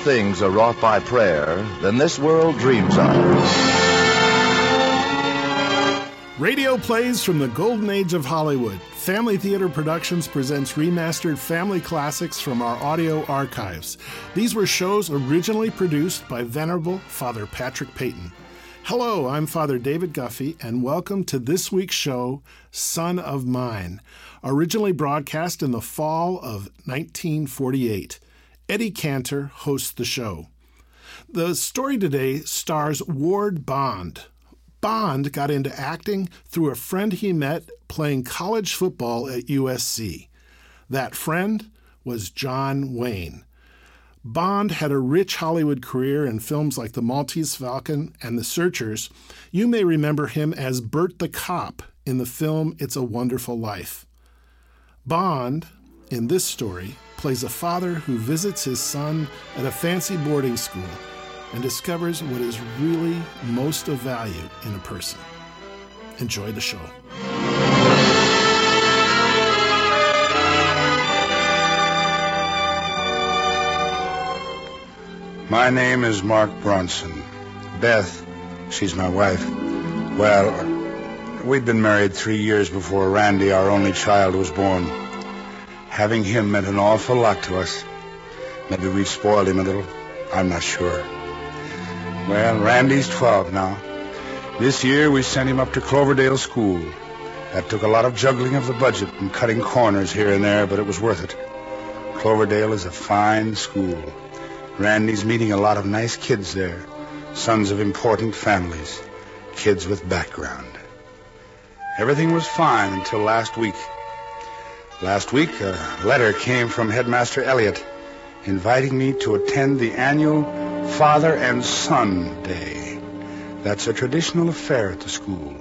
things are wrought by prayer than this world dreams of. Radio plays from the golden age of Hollywood. Family Theater Productions presents remastered family classics from our audio archives. These were shows originally produced by Venerable Father Patrick Peyton. Hello, I'm Father David Guffey, and welcome to this week's show, Son of Mine, originally broadcast in the fall of 1948. Eddie Cantor hosts the show. The story today stars Ward Bond. Bond got into acting through a friend he met playing college football at USC. That friend was John Wayne. Bond had a rich Hollywood career in films like The Maltese Falcon and The Searchers. You may remember him as Bert the Cop in the film It's a Wonderful Life. Bond, in this story, plays a father who visits his son at a fancy boarding school and discovers what is really most of value in a person. Enjoy the show. My name is Mark Bronson. Beth, she's my wife. Well, we'd been married three years before Randy, our only child, was born. Having him meant an awful lot to us. Maybe we've spoiled him a little. I'm not sure. Well, Randy's 12 now. This year we sent him up to Cloverdale School. That took a lot of juggling of the budget and cutting corners here and there, but it was worth it. Cloverdale is a fine school. Randy's meeting a lot of nice kids there, sons of important families, kids with background. Everything was fine until last week. Last week, a letter came from Headmaster Elliott inviting me to attend the annual Father and Son Day. That's a traditional affair at the school.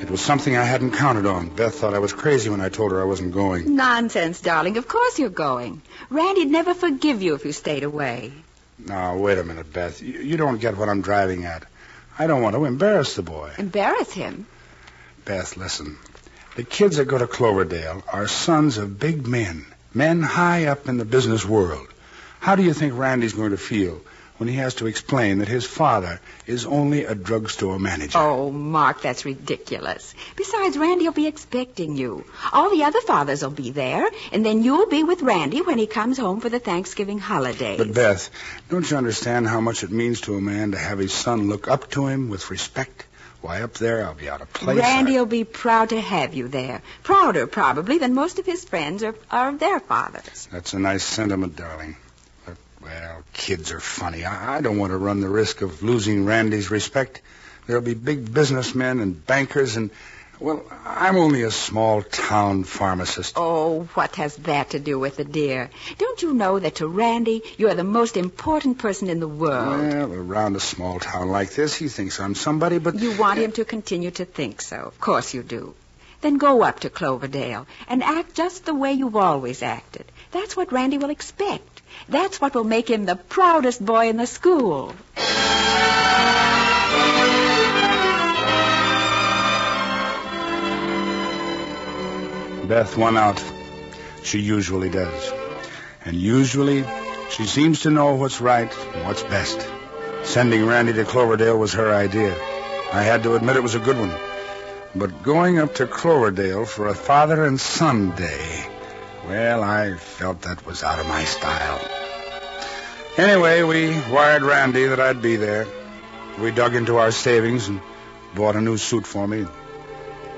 It was something I hadn't counted on. Beth thought I was crazy when I told her I wasn't going. Nonsense, darling. Of course you're going. Randy'd never forgive you if you stayed away. Now, wait a minute, Beth. You, you don't get what I'm driving at. I don't want to embarrass the boy. Embarrass him? Beth, listen. The kids that go to Cloverdale are sons of big men, men high up in the business world. How do you think Randy's going to feel when he has to explain that his father is only a drugstore manager? Oh, Mark, that's ridiculous. Besides, Randy will be expecting you. All the other fathers will be there, and then you'll be with Randy when he comes home for the Thanksgiving holidays. But, Beth, don't you understand how much it means to a man to have his son look up to him with respect? Why, up there, I'll be out of place. Randy I- will be proud to have you there. Prouder, probably, than most of his friends are, are of their fathers. That's a nice sentiment, darling. But, well, kids are funny. I, I don't want to run the risk of losing Randy's respect. There'll be big businessmen and bankers and, well, I'm only a small town pharmacist. Oh, what has that to do with it, dear? Don't you know that to Randy, you're the most important person in the world? Well, around a small town like this, he thinks I'm somebody, but You want him to continue to think so. Of course you do. Then go up to Cloverdale and act just the way you've always acted. That's what Randy will expect. That's what will make him the proudest boy in the school. Beth won out. She usually does. And usually, she seems to know what's right and what's best. Sending Randy to Cloverdale was her idea. I had to admit it was a good one. But going up to Cloverdale for a father and son day, well, I felt that was out of my style. Anyway, we wired Randy that I'd be there. We dug into our savings and bought a new suit for me.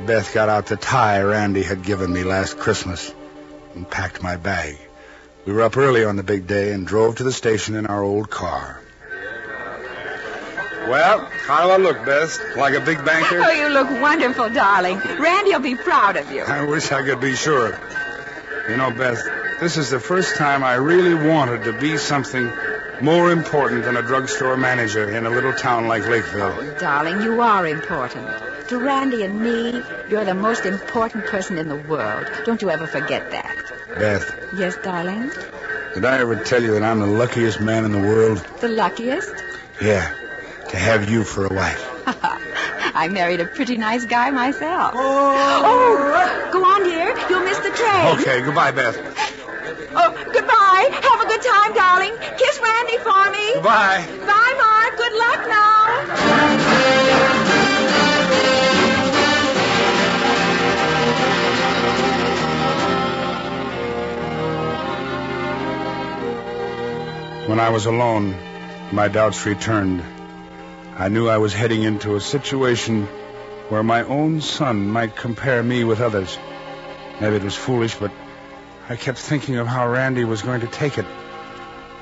Beth got out the tie Randy had given me last Christmas and packed my bag. We were up early on the big day and drove to the station in our old car. Well, how do I look, Beth? Like a big banker? Oh, you look wonderful, darling. Randy'll be proud of you. I wish I could be sure. You know, Beth, this is the first time I really wanted to be something more important than a drugstore manager in a little town like Lakeville. Oh, darling, you are important. To Randy and me, you're the most important person in the world. Don't you ever forget that. Beth, Yes, darling? did I ever tell you that I'm the luckiest man in the world? The luckiest? Yeah, to have you for a wife. I married a pretty nice guy myself. Oh, oh go on, dear. You'll miss the train. Okay, goodbye, Beth. Oh, goodbye. Have a good time, darling. Kiss Randy for me. Bye. Bye, Mark. Good luck now. When I was alone, my doubts returned. I knew I was heading into a situation where my own son might compare me with others. Maybe it was foolish, but I kept thinking of how Randy was going to take it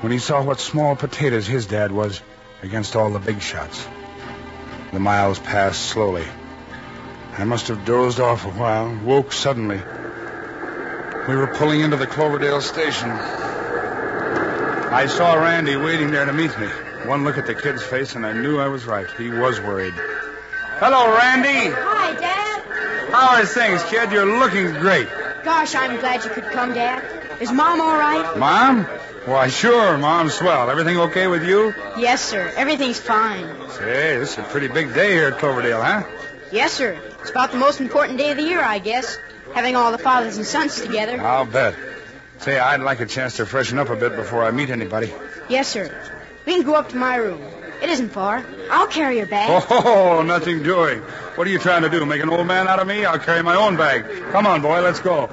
when he saw what small potatoes his dad was against all the big shots. The miles passed slowly. I must have dozed off a while, woke suddenly. We were pulling into the Cloverdale station. I saw Randy waiting there to meet me. One look at the kid's face, and I knew I was right. He was worried. Hello, Randy. Hi, Dad. How are things, kid? You're looking great. Gosh, I'm glad you could come, Dad. Is Mom all right? Mom? Why, sure, Mom's swell. Everything okay with you? Yes, sir. Everything's fine. Say, this is a pretty big day here at Cloverdale, huh? Yes, sir. It's about the most important day of the year, I guess. Having all the fathers and sons together. I'll bet. Say, I'd like a chance to freshen up a bit before I meet anybody. Yes, sir. We can go up to my room. It isn't far. I'll carry your bag. Oh, nothing doing. What are you trying to do? Make an old man out of me? I'll carry my own bag. Come on, boy, let's go.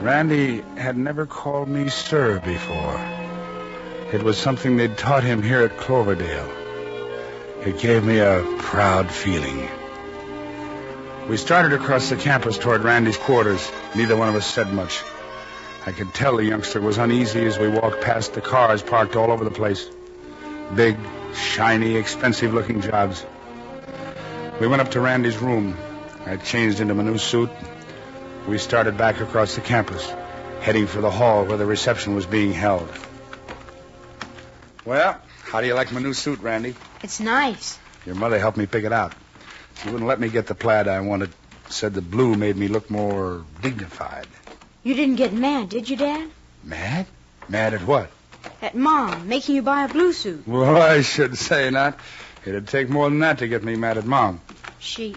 Randy had never called me sir before. It was something they'd taught him here at Cloverdale. It gave me a proud feeling. We started across the campus toward Randy's quarters. Neither one of us said much. I could tell the youngster was uneasy as we walked past the cars parked all over the place. Big, shiny, expensive looking jobs. We went up to Randy's room. I changed into my new suit. We started back across the campus, heading for the hall where the reception was being held. Well, how do you like my new suit, Randy? It's nice. Your mother helped me pick it out. She wouldn't let me get the plaid I wanted. Said the blue made me look more dignified. You didn't get mad, did you, Dad? Mad? Mad at what? At Mom making you buy a blue suit. Well, I should say not. It'd take more than that to get me mad at Mom. She.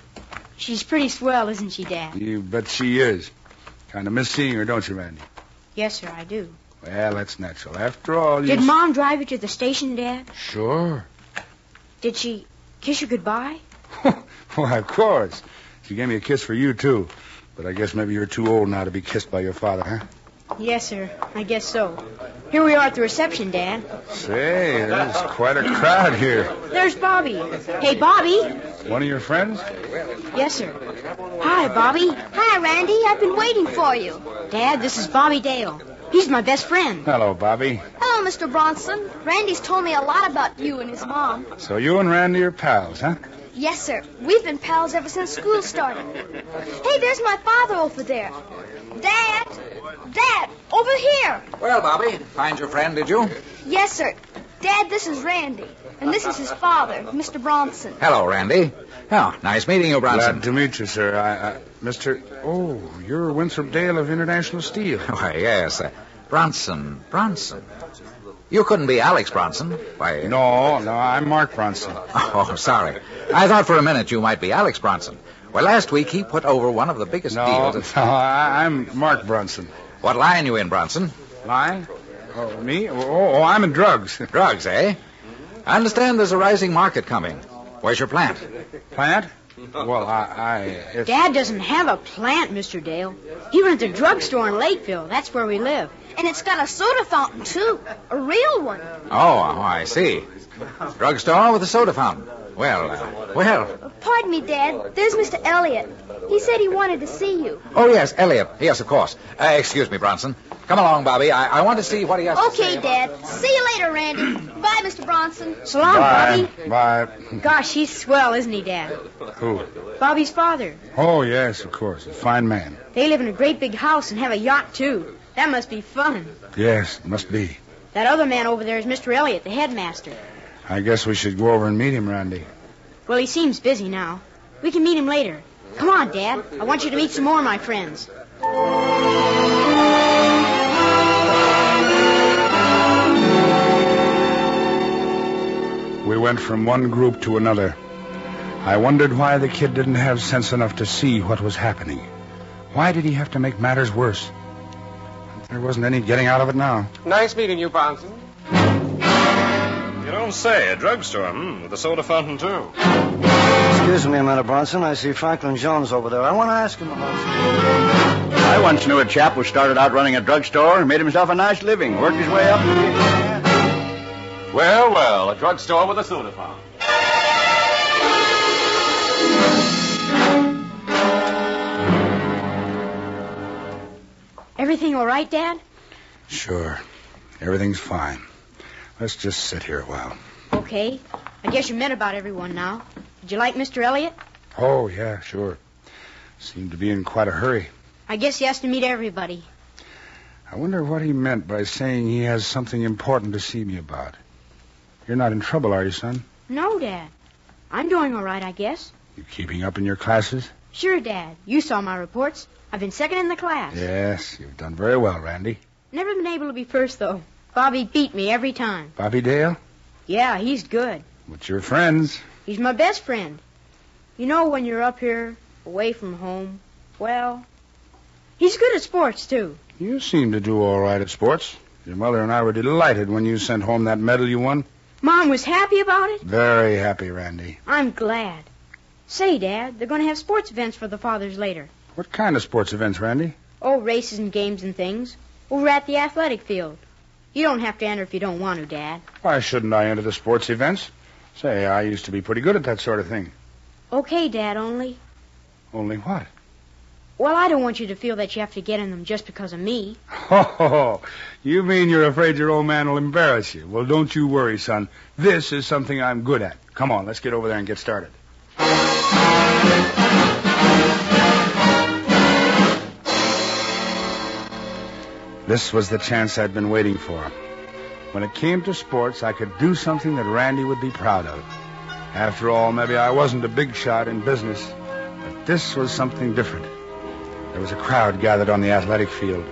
She's pretty swell, isn't she, Dad? You bet she is. Kind of miss seeing her, don't you, Randy? Yes, sir, I do. Well, that's natural. After all, you... Did Mom drive you to the station, Dad? Sure. Did she kiss you goodbye? Why, of course. She gave me a kiss for you, too. But I guess maybe you're too old now to be kissed by your father, huh? Yes, sir. I guess so. Here we are at the reception, Dad. Say, there's quite a crowd here. There's Bobby. Hey, Bobby. One of your friends? Yes, sir. Hi, Bobby. Hi, Randy. I've been waiting for you. Dad, this is Bobby Dale. He's my best friend. Hello, Bobby. Hello, Mr. Bronson. Randy's told me a lot about you and his mom. So you and Randy are pals, huh? Yes, sir. We've been pals ever since school started. Hey, there's my father over there. Dad! Dad! Over here! Well, Bobby, find your friend, did you? Yes, sir. Dad, this is Randy. And this is his father, Mr. Bronson. Hello, Randy. Oh, nice meeting you, Bronson. Glad to meet you, sir. I, I, Mr. Oh, you're Winthrop Dale of International Steel. Why, yes. Uh, Bronson, Bronson. You couldn't be Alex Bronson. Why? No, no, I'm Mark Bronson. Oh, sorry. I thought for a minute you might be Alex Bronson. Well, last week he put over one of the biggest No, deals. no, I, I'm Mark Bronson. What line you in, Bronson? Line? Oh, me? Oh, oh, I'm in drugs. Drugs, eh? I understand there's a rising market coming. Where's your plant? Plant? Well, I, I it's, Dad doesn't have a plant, Mr. Dale. He runs a drugstore in Lakeville. That's where we live. And it's got a soda fountain, too. A real one. Oh, oh I see. Drugstore with a soda fountain. Well, uh, well. Pardon me, Dad. There's Mr. Elliot. He said he wanted to see you. Oh, yes, Elliot. Yes, of course. Uh, excuse me, Bronson. Come along, Bobby. I, I want to see what he has to Okay, say. about- Dad. See you later, Randy. Bye, Mr. Bronson. So long, Bye. Bobby. Bye. Gosh, he's swell, isn't he, Dad? Who? Bobby's father. Oh, yes, of course. A fine man. They live in a great big house and have a yacht, too. That must be fun. Yes, must be. That other man over there is Mr. Elliot, the headmaster. I guess we should go over and meet him, Randy. Well, he seems busy now. We can meet him later. Come on, Dad. I want you to meet some more of my friends. We went from one group to another. I wondered why the kid didn't have sense enough to see what was happening. Why did he have to make matters worse? There wasn't any getting out of it now. Nice meeting you, Bronson. You don't say. A drugstore, hmm, with a soda fountain, too. Excuse me a minute, Bronson. I see Franklin Jones over there. I want to ask him about something. I once knew a chap who started out running a drugstore and made himself a nice living, worked his way up. Well, well, a drugstore with a soda fountain. Everything all right, Dad? Sure. Everything's fine. Let's just sit here a while. Okay. I guess you met about everyone now. Did you like Mr. Elliot? Oh, yeah, sure. Seemed to be in quite a hurry. I guess he has to meet everybody. I wonder what he meant by saying he has something important to see me about. You're not in trouble, are you, son? No, Dad. I'm doing all right, I guess. You keeping up in your classes? Sure, Dad. You saw my reports. I've been second in the class. Yes, you've done very well, Randy. Never been able to be first, though. Bobby beat me every time. Bobby Dale? Yeah, he's good. What's your friends? He's my best friend. You know, when you're up here, away from home, well, he's good at sports, too. You seem to do all right at sports. Your mother and I were delighted when you sent home that medal you won. Mom was happy about it? Very happy, Randy. I'm glad. Say, Dad, they're going to have sports events for the fathers later. What kind of sports events, Randy? Oh, races and games and things. Over at the athletic field. You don't have to enter if you don't want to, Dad. Why shouldn't I enter the sports events? Say, I used to be pretty good at that sort of thing. Okay, Dad, only. Only what? Well, I don't want you to feel that you have to get in them just because of me. Oh, you mean you're afraid your old man will embarrass you? Well, don't you worry, son. This is something I'm good at. Come on, let's get over there and get started. This was the chance I'd been waiting for. When it came to sports, I could do something that Randy would be proud of. After all, maybe I wasn't a big shot in business, but this was something different. There was a crowd gathered on the athletic field.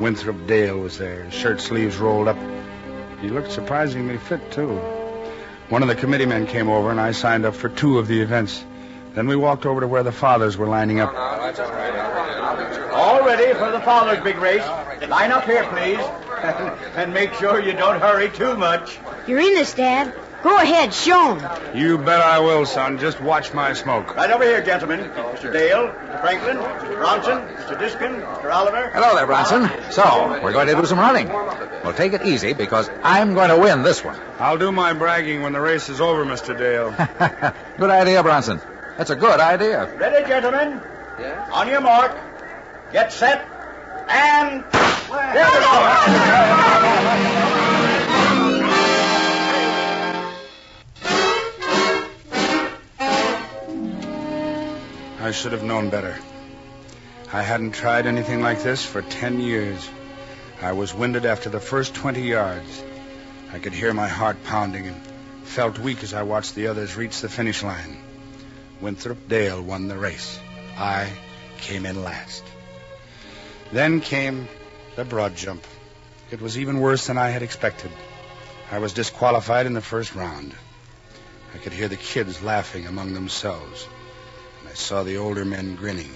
Winthrop Dale was there, his shirt sleeves rolled up. He looked surprisingly fit, too. One of the committee men came over, and I signed up for two of the events. Then we walked over to where the fathers were lining up. All ready for the father's big race. Line up here, please. and make sure you don't hurry too much. You're in this, Dad. Go ahead, show 'em. You bet I will, son. Just watch my smoke. Right over here, gentlemen. Mr. Dale, Mr. Franklin, Mr. Bronson, Mr. Diskin, Mr. Oliver. Hello there, Bronson. So, we're going to do some running. Well, take it easy because I'm going to win this one. I'll do my bragging when the race is over, Mr. Dale. good idea, Bronson. That's a good idea. Ready, gentlemen? Yeah. On your mark. Get set. Um, and... There we go. I should have known better. I hadn't tried anything like this for ten years. I was winded after the first 20 yards. I could hear my heart pounding and felt weak as I watched the others reach the finish line. Winthrop Dale won the race. I came in last. Then came the broad jump. It was even worse than I had expected. I was disqualified in the first round. I could hear the kids laughing among themselves. And I saw the older men grinning.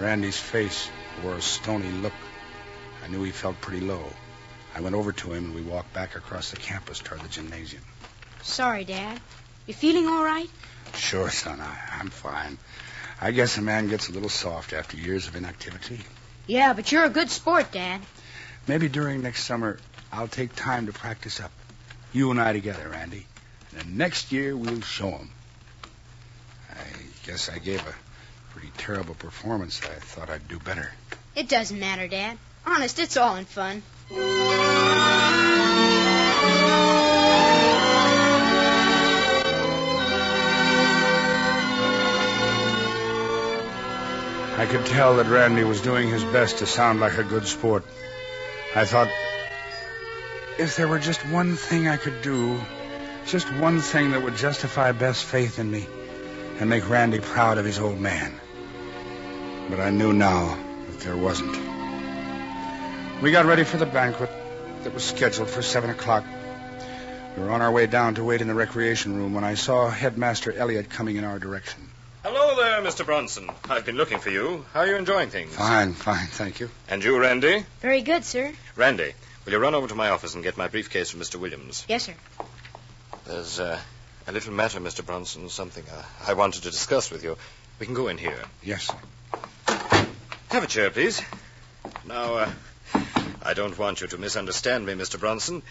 Randy's face wore a stony look. I knew he felt pretty low. I went over to him and we walked back across the campus toward the gymnasium. Sorry, Dad. You feeling all right? Sure, son. I, I'm fine. I guess a man gets a little soft after years of inactivity. Yeah, but you're a good sport, Dad. Maybe during next summer, I'll take time to practice up. You and I together, Randy. And then next year, we'll show 'em. I guess I gave a pretty terrible performance. I thought I'd do better. It doesn't matter, Dad. Honest, it's all in fun. I could tell that Randy was doing his best to sound like a good sport. I thought, if there were just one thing I could do, just one thing that would justify Beth's faith in me and make Randy proud of his old man. But I knew now that there wasn't. We got ready for the banquet that was scheduled for seven o'clock. We were on our way down to wait in the recreation room when I saw Headmaster Elliot coming in our direction. Hello there, Mr. Bronson. I've been looking for you. How are you enjoying things? Fine, fine, thank you. And you, Randy? Very good, sir. Randy, will you run over to my office and get my briefcase from Mr. Williams? Yes, sir. There's uh, a little matter, Mr. Bronson, something uh, I wanted to discuss with you. We can go in here. Yes, sir. Have a chair, please. Now, uh, I don't want you to misunderstand me, Mr. Bronson.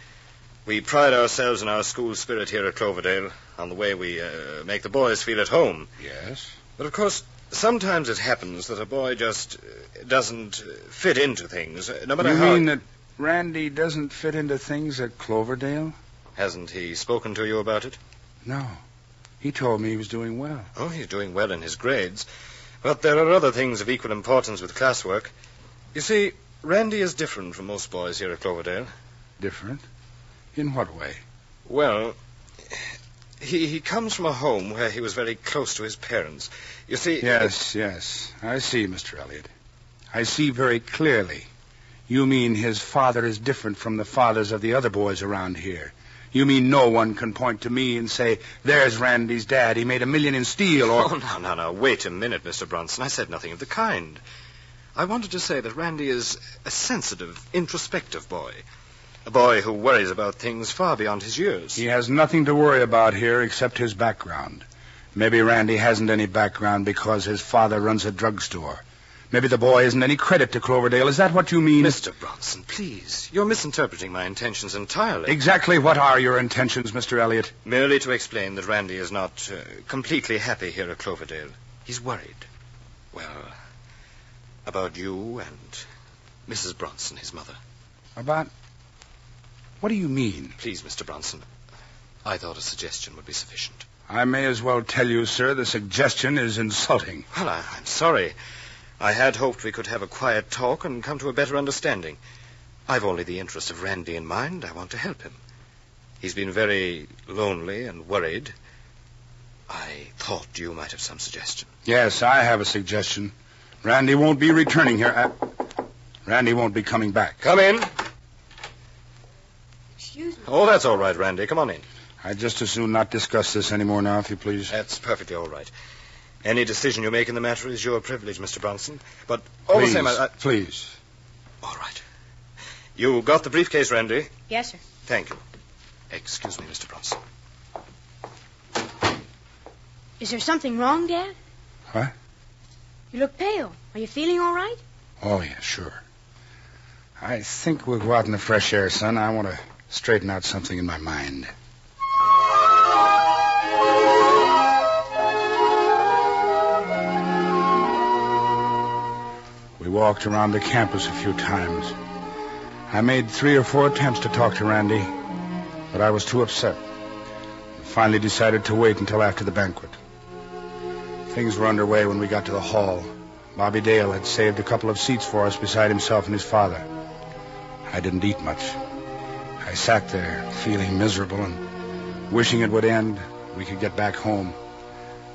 We pride ourselves in our school spirit here at Cloverdale, on the way we uh, make the boys feel at home. Yes? But of course, sometimes it happens that a boy just uh, doesn't uh, fit into things, uh, no matter you how. mean that Randy doesn't fit into things at Cloverdale? Hasn't he spoken to you about it? No. He told me he was doing well. Oh, he's doing well in his grades. But there are other things of equal importance with classwork. You see, Randy is different from most boys here at Cloverdale. Different? In what way? Well, he, he comes from a home where he was very close to his parents. You see. Yes, yes. I see, Mr. Elliot. I see very clearly. You mean his father is different from the fathers of the other boys around here. You mean no one can point to me and say, there's Randy's dad. He made a million in steel, or. Oh, no, no, no. Wait a minute, Mr. Bronson. I said nothing of the kind. I wanted to say that Randy is a sensitive, introspective boy. A boy who worries about things far beyond his years. He has nothing to worry about here except his background. Maybe Randy hasn't any background because his father runs a drugstore. Maybe the boy isn't any credit to Cloverdale. Is that what you mean? Mr. Bronson, please. You're misinterpreting my intentions entirely. Exactly what are your intentions, Mr. Elliot? Merely to explain that Randy is not uh, completely happy here at Cloverdale. He's worried. Well, about you and Mrs. Bronson, his mother. About. What do you mean? Please, Mr. Bronson, I thought a suggestion would be sufficient. I may as well tell you, sir, the suggestion is insulting. Well, I, I'm sorry. I had hoped we could have a quiet talk and come to a better understanding. I've only the interest of Randy in mind. I want to help him. He's been very lonely and worried. I thought you might have some suggestion. Yes, I have a suggestion. Randy won't be returning here. Uh, Randy won't be coming back. Come in. Excuse me. Oh, that's all right, Randy. Come on in. I'd just as soon not discuss this anymore now, if you please. That's perfectly all right. Any decision you make in the matter is your privilege, Mr. Bronson. But all please, the same, I, I... please. All right. You got the briefcase, Randy? Yes, sir. Thank you. Excuse me, Mr. Bronson. Is there something wrong, Dad? What? You look pale. Are you feeling all right? Oh, yeah, sure. I think we'll go out in the fresh air, son. I want to straighten out something in my mind. We walked around the campus a few times. I made three or four attempts to talk to Randy, but I was too upset. I Finally decided to wait until after the banquet. Things were underway when we got to the hall. Bobby Dale had saved a couple of seats for us beside himself and his father. I didn't eat much. I sat there, feeling miserable and wishing it would end. We could get back home.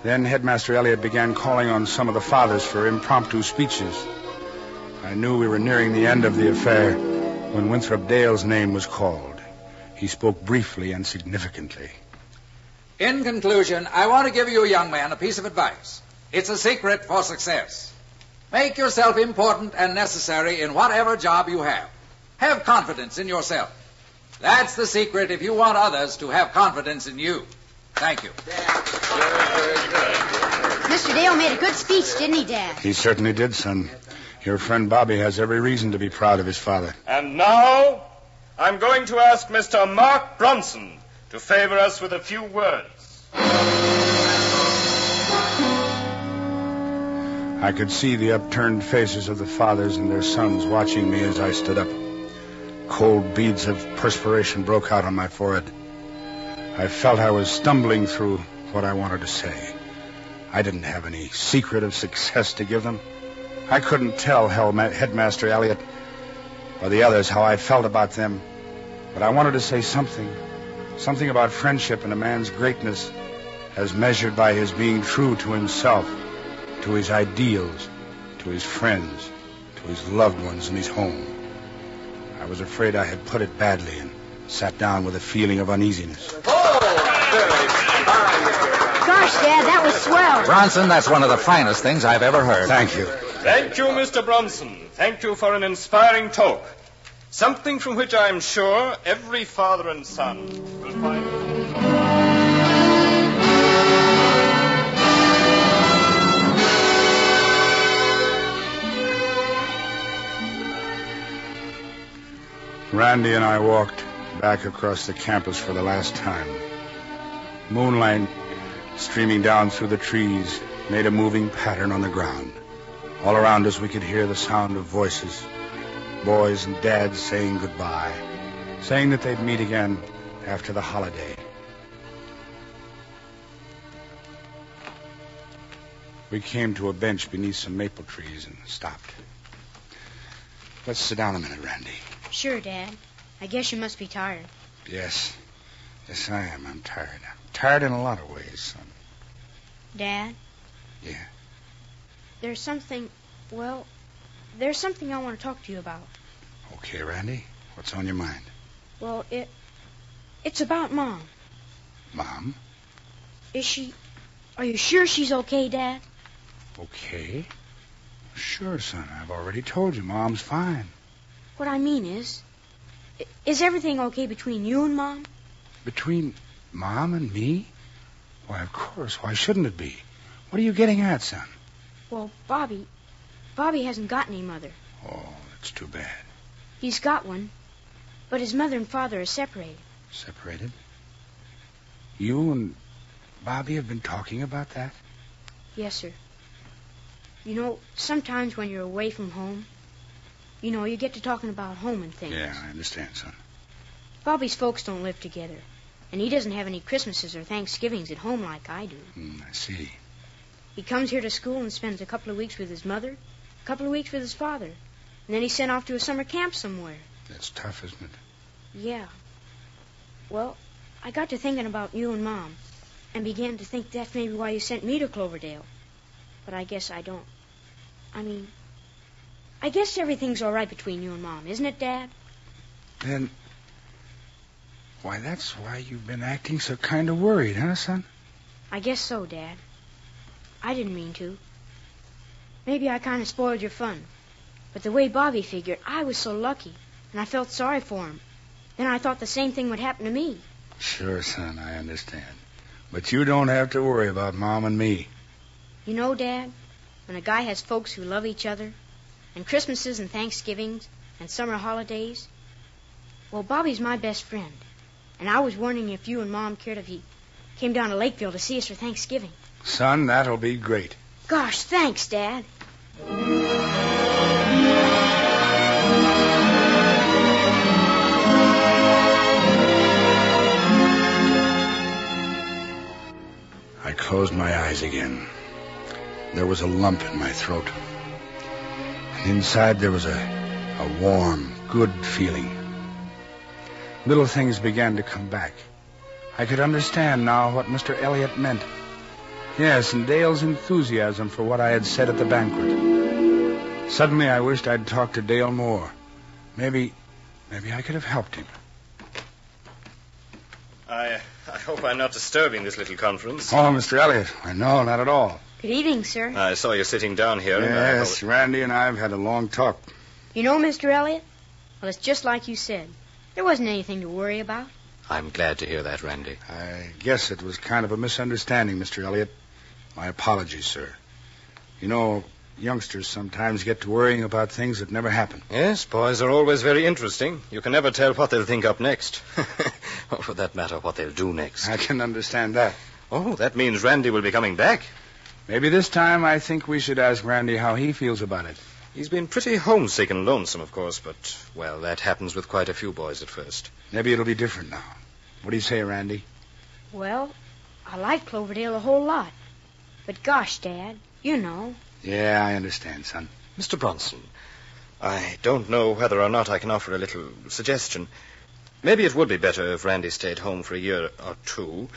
Then Headmaster Elliot began calling on some of the fathers for impromptu speeches. I knew we were nearing the end of the affair when Winthrop Dale's name was called. He spoke briefly and significantly. In conclusion, I want to give you, young man, a piece of advice. It's a secret for success. Make yourself important and necessary in whatever job you have. Have confidence in yourself. That's the secret if you want others to have confidence in you. Thank you. Mr. Dale made a good speech, didn't he, Dad? He certainly did, son. Your friend Bobby has every reason to be proud of his father. And now, I'm going to ask Mr. Mark Bronson to favor us with a few words. I could see the upturned faces of the fathers and their sons watching me as I stood up. Cold beads of perspiration broke out on my forehead. I felt I was stumbling through what I wanted to say. I didn't have any secret of success to give them. I couldn't tell Headmaster Elliot or the others how I felt about them, but I wanted to say something. Something about friendship and a man's greatness as measured by his being true to himself, to his ideals, to his friends, to his loved ones and his home. I was afraid I had put it badly, and sat down with a feeling of uneasiness. Oh, there. Gosh, Dad, that was swell. Bronson, that's one of the finest things I've ever heard. Thank you. Thank you, Mr. Bronson. Thank you for an inspiring talk. Something from which I am sure every father and son will find. Randy and I walked back across the campus for the last time. Moonlight streaming down through the trees made a moving pattern on the ground. All around us we could hear the sound of voices, boys and dads saying goodbye, saying that they'd meet again after the holiday. We came to a bench beneath some maple trees and stopped. Let's sit down a minute, Randy. Sure, Dad. I guess you must be tired. Yes. Yes, I am. I'm tired. I'm tired in a lot of ways, son. Dad? Yeah. There's something, well, there's something I want to talk to you about. Okay, Randy. What's on your mind? Well, it, it's about Mom. Mom? Is she, are you sure she's okay, Dad? Okay. Sure, son. I've already told you. Mom's fine. What I mean is, is everything okay between you and Mom? Between Mom and me? Why, of course. Why shouldn't it be? What are you getting at, son? Well, Bobby, Bobby hasn't got any mother. Oh, that's too bad. He's got one, but his mother and father are separated. Separated? You and Bobby have been talking about that? Yes, sir. You know, sometimes when you're away from home, you know, you get to talking about home and things. Yeah, I understand, son. Bobby's folks don't live together, and he doesn't have any Christmases or Thanksgivings at home like I do. Hmm, I see. He comes here to school and spends a couple of weeks with his mother, a couple of weeks with his father, and then he's sent off to a summer camp somewhere. That's tough, isn't it? Yeah. Well, I got to thinking about you and Mom, and began to think that's maybe why you sent me to Cloverdale. But I guess I don't. I mean, I guess everything's all right between you and Mom, isn't it, Dad? Then. Why, that's why you've been acting so kind of worried, huh, son? I guess so, Dad. I didn't mean to. Maybe I kind of spoiled your fun. But the way Bobby figured, I was so lucky, and I felt sorry for him. Then I thought the same thing would happen to me. Sure, son, I understand. But you don't have to worry about Mom and me. You know, Dad, when a guy has folks who love each other, and Christmases and Thanksgivings and summer holidays, well, Bobby's my best friend. And I was wondering if you and Mom cared if he came down to Lakeville to see us for Thanksgiving. Son, that'll be great. Gosh, thanks, Dad. I closed my eyes again. There was a lump in my throat. Inside there was a, a warm, good feeling. Little things began to come back. I could understand now what Mr. Elliot meant. Yes, and Dale's enthusiasm for what I had said at the banquet. Suddenly I wished I'd talked to Dale more. Maybe, maybe I could have helped him. I, I hope I'm not disturbing this little conference. Oh, Mr. Elliot. No, not at all. Good evening, sir. I saw you sitting down here. and I Yes, Randy and I have had a long talk. You know, Mr. Elliot? Well, it's just like you said. There wasn't anything to worry about. I'm glad to hear that, Randy. I guess it was kind of a misunderstanding, Mr. Elliot. My apologies, sir. You know, youngsters sometimes get to worrying about things that never happen. Yes, boys are always very interesting. You can never tell what they'll think up next. or oh, for that matter, what they'll do next. I can understand that. Oh, that means Randy will be coming back. Maybe this time I think we should ask Randy how he feels about it. He's been pretty homesick and lonesome, of course, but, well, that happens with quite a few boys at first. Maybe it'll be different now. What do you say, Randy? Well, I like Cloverdale a whole lot. But gosh, Dad, you know. Yeah, I understand, son. Mr. Bronson, I don't know whether or not I can offer a little suggestion. Maybe it would be better if Randy stayed home for a year or two,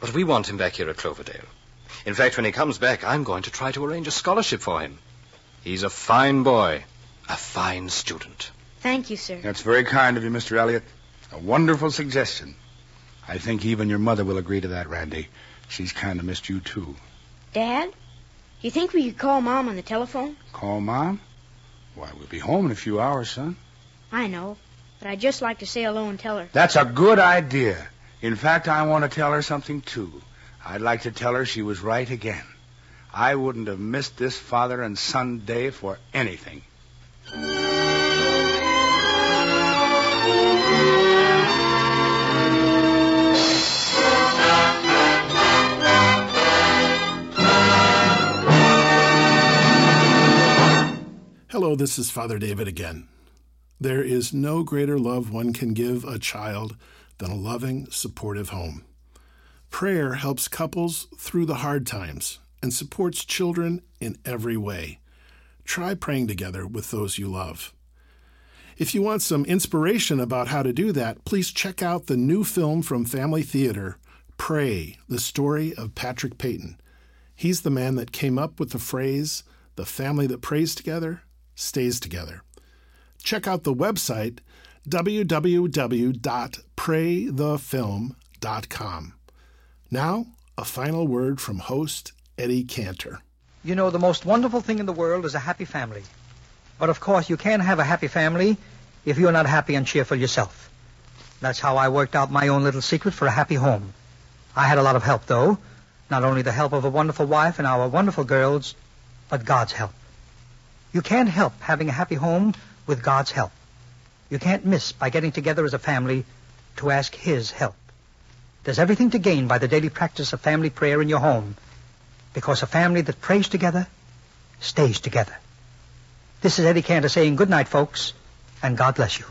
but we want him back here at Cloverdale. In fact, when he comes back, I'm going to try to arrange a scholarship for him. He's a fine boy, a fine student. Thank you, sir. That's very kind of you, Mr. Elliot. A wonderful suggestion. I think even your mother will agree to that, Randy. She's kind of missed you, too. Dad, do you think we could call Mom on the telephone? Call Mom? Why, we'll be home in a few hours, son. I know, but I'd just like to say hello and tell her. That's a good idea. In fact, I want to tell her something, too. I'd like to tell her she was right again. I wouldn't have missed this father and son day for anything. Hello, this is Father David again. There is no greater love one can give a child than a loving, supportive home. Prayer helps couples through the hard times and supports children in every way. Try praying together with those you love. If you want some inspiration about how to do that, please check out the new film from Family Theater, Pray, the story of Patrick Peyton. He's the man that came up with the phrase, the family that prays together stays together. Check out the website www.praythefilm.com. Now, a final word from host Eddie Cantor. You know, the most wonderful thing in the world is a happy family. But of course, you can't have a happy family if you're not happy and cheerful yourself. That's how I worked out my own little secret for a happy home. I had a lot of help, though. Not only the help of a wonderful wife and our wonderful girls, but God's help. You can't help having a happy home with God's help. You can't miss by getting together as a family to ask His help. There's everything to gain by the daily practice of family prayer in your home, because a family that prays together stays together. This is Eddie Cantor saying good night, folks, and God bless you.